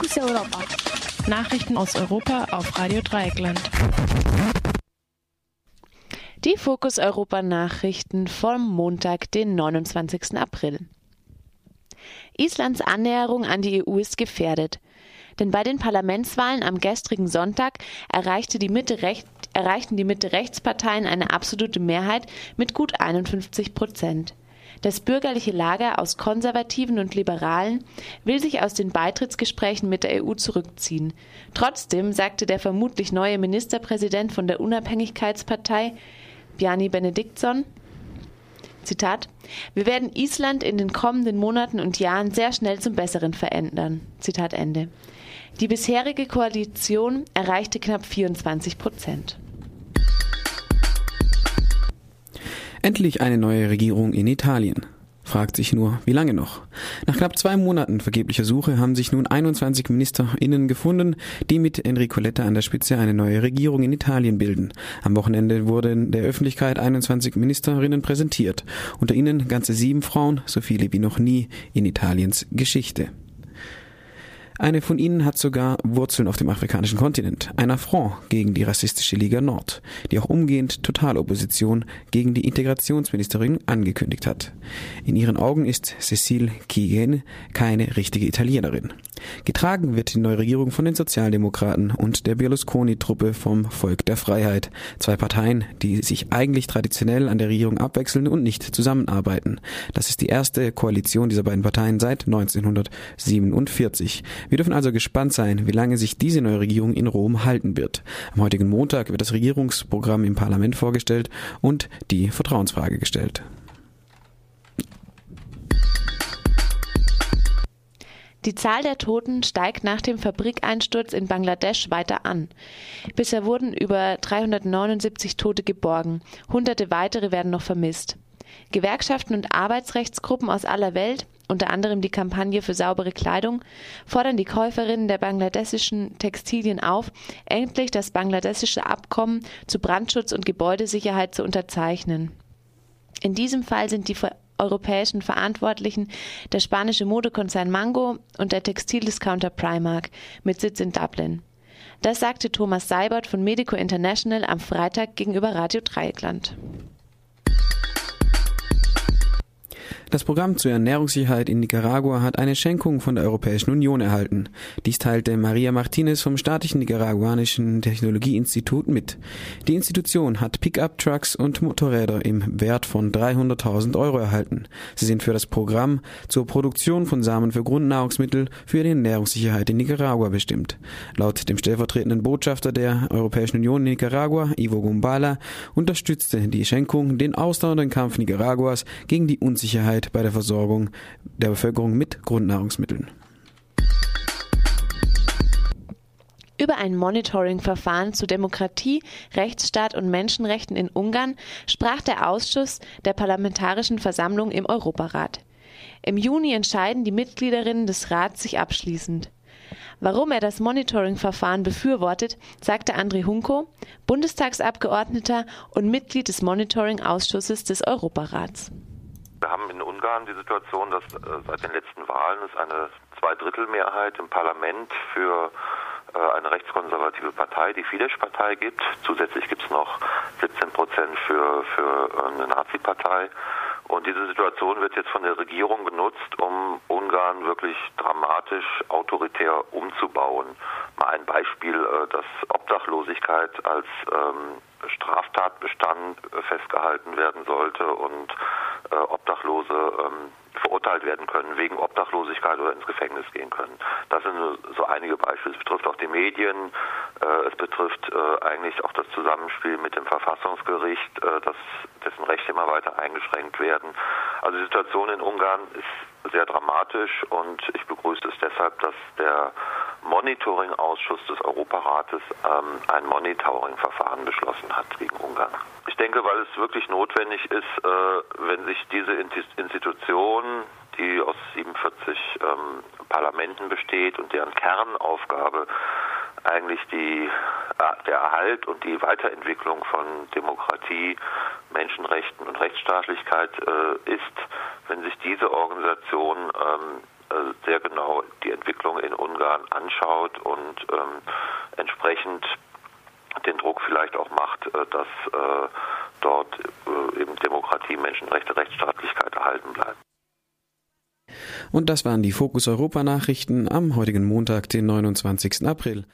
Fokus Europa. Nachrichten aus Europa auf Radio Dreieckland. Die Fokus Europa Nachrichten vom Montag, den 29. April. Islands Annäherung an die EU ist gefährdet. Denn bei den Parlamentswahlen am gestrigen Sonntag erreichte die Mitte erreichten die Mitte-Rechtsparteien eine absolute Mehrheit mit gut 51 Prozent. Das bürgerliche Lager aus Konservativen und Liberalen will sich aus den Beitrittsgesprächen mit der EU zurückziehen. Trotzdem sagte der vermutlich neue Ministerpräsident von der Unabhängigkeitspartei, Bjarni Benediktsson, Zitat, wir werden Island in den kommenden Monaten und Jahren sehr schnell zum Besseren verändern. Zitat Ende. Die bisherige Koalition erreichte knapp 24 Prozent. Endlich eine neue Regierung in Italien. Fragt sich nur, wie lange noch? Nach knapp zwei Monaten vergeblicher Suche haben sich nun 21 MinisterInnen gefunden, die mit Enrico Letta an der Spitze eine neue Regierung in Italien bilden. Am Wochenende wurden der Öffentlichkeit 21 Ministerinnen präsentiert. Unter ihnen ganze sieben Frauen, so viele wie noch nie in Italiens Geschichte. Eine von ihnen hat sogar Wurzeln auf dem afrikanischen Kontinent. Ein Affront gegen die rassistische Liga Nord, die auch umgehend Totalopposition gegen die Integrationsministerin angekündigt hat. In ihren Augen ist Cecile Kigen keine richtige Italienerin. Getragen wird die neue Regierung von den Sozialdemokraten und der Berlusconi-Truppe vom Volk der Freiheit. Zwei Parteien, die sich eigentlich traditionell an der Regierung abwechseln und nicht zusammenarbeiten. Das ist die erste Koalition dieser beiden Parteien seit 1947. Wir dürfen also gespannt sein, wie lange sich diese neue Regierung in Rom halten wird. Am heutigen Montag wird das Regierungsprogramm im Parlament vorgestellt und die Vertrauensfrage gestellt. Die Zahl der Toten steigt nach dem Fabrikeinsturz in Bangladesch weiter an. Bisher wurden über 379 Tote geborgen. Hunderte weitere werden noch vermisst. Gewerkschaften und Arbeitsrechtsgruppen aus aller Welt, unter anderem die Kampagne für saubere Kleidung, fordern die Käuferinnen der bangladeschischen Textilien auf, endlich das bangladeschische Abkommen zu Brandschutz und Gebäudesicherheit zu unterzeichnen. In diesem Fall sind die europäischen Verantwortlichen der spanische Modekonzern Mango und der Textildiscounter Primark mit Sitz in Dublin. Das sagte Thomas Seibert von Medico International am Freitag gegenüber Radio Dreieckland. Das Programm zur Ernährungssicherheit in Nicaragua hat eine Schenkung von der Europäischen Union erhalten. Dies teilte Maria Martinez vom staatlichen nicaraguanischen Technologieinstitut mit. Die Institution hat Pickup-Trucks und Motorräder im Wert von 300.000 Euro erhalten. Sie sind für das Programm zur Produktion von Samen für Grundnahrungsmittel für die Ernährungssicherheit in Nicaragua bestimmt. Laut dem stellvertretenden Botschafter der Europäischen Union in Nicaragua, Ivo Gumbala, unterstützte die Schenkung den ausdauernden Kampf Nicaraguas gegen die Unsicherheit Sicherheit bei der Versorgung der Bevölkerung mit Grundnahrungsmitteln. Über ein Monitoring-Verfahren zu Demokratie, Rechtsstaat und Menschenrechten in Ungarn sprach der Ausschuss der Parlamentarischen Versammlung im Europarat. Im Juni entscheiden die Mitgliederinnen des Rats sich abschließend. Warum er das Monitoring-Verfahren befürwortet, sagte André Hunko, Bundestagsabgeordneter und Mitglied des Monitoring-Ausschusses des Europarats. Wir haben in Ungarn die Situation, dass äh, seit den letzten Wahlen es eine Zweidrittelmehrheit im Parlament für äh, eine rechtskonservative Partei, die Fidesz-Partei gibt. Zusätzlich gibt es noch 17 Prozent für, für äh, eine Nazi-Partei. Und diese Situation wird jetzt von der Regierung genutzt, um Ungarn wirklich dramatisch autoritär umzubauen. Mal ein Beispiel, dass Obdachlosigkeit als ähm, Straftatbestand festgehalten werden sollte und äh, Obdachlose ähm, verurteilt werden können wegen Obdachlosigkeit oder ins Gefängnis gehen können. Das sind so einige Beispiele. Es betrifft auch die Medien, äh, es betrifft äh, eigentlich auch das Zusammenspiel mit dem Verfassungsgericht, äh, das, dessen Rechte immer weiter eingeschränkt werden. Also die Situation in Ungarn ist sehr dramatisch und ich begrüße es deshalb, dass der Monitoring-Ausschuss des Europarates ähm, ein Monitoring-Verfahren beschlossen hat gegen Ungarn. Ich denke, weil es wirklich notwendig ist, äh, wenn sich diese Institution, die aus 47 ähm, Parlamenten besteht und deren Kernaufgabe eigentlich die, äh, der Erhalt und die Weiterentwicklung von Demokratie, Menschenrechten und Rechtsstaatlichkeit äh, ist, wenn sich diese Organisation ähm, sehr genau die Entwicklung in Ungarn anschaut und ähm, entsprechend den Druck vielleicht auch macht, dass dort eben Demokratie, Menschenrechte, Rechtsstaatlichkeit erhalten bleiben. Und das waren die Fokus Europa Nachrichten am heutigen Montag, den 29. April.